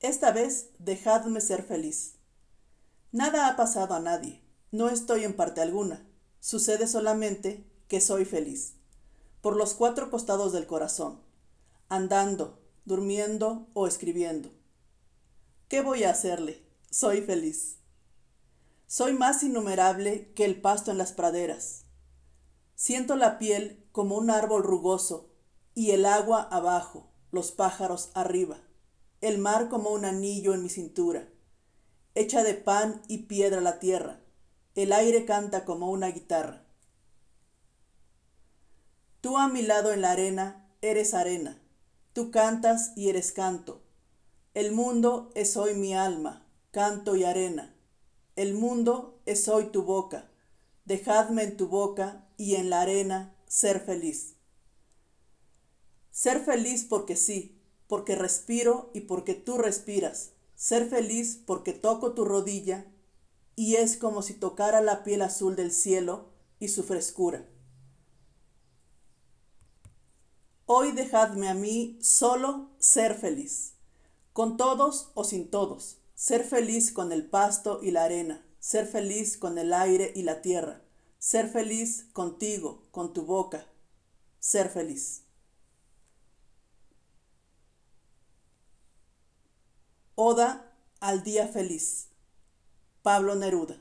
Esta vez dejadme ser feliz. Nada ha pasado a nadie, no estoy en parte alguna, sucede solamente que soy feliz. Por los cuatro costados del corazón, andando, durmiendo o escribiendo. ¿Qué voy a hacerle? Soy feliz. Soy más innumerable que el pasto en las praderas. Siento la piel como un árbol rugoso y el agua abajo, los pájaros arriba, el mar como un anillo en mi cintura, hecha de pan y piedra la tierra, el aire canta como una guitarra. Tú a mi lado en la arena eres arena, tú cantas y eres canto. El mundo es hoy mi alma, canto y arena. El mundo es hoy tu boca, dejadme en tu boca y en la arena ser feliz. Ser feliz porque sí, porque respiro y porque tú respiras. Ser feliz porque toco tu rodilla y es como si tocara la piel azul del cielo y su frescura. Hoy dejadme a mí solo ser feliz, con todos o sin todos, ser feliz con el pasto y la arena, ser feliz con el aire y la tierra, ser feliz contigo, con tu boca, ser feliz. Oda al día feliz. Pablo Neruda.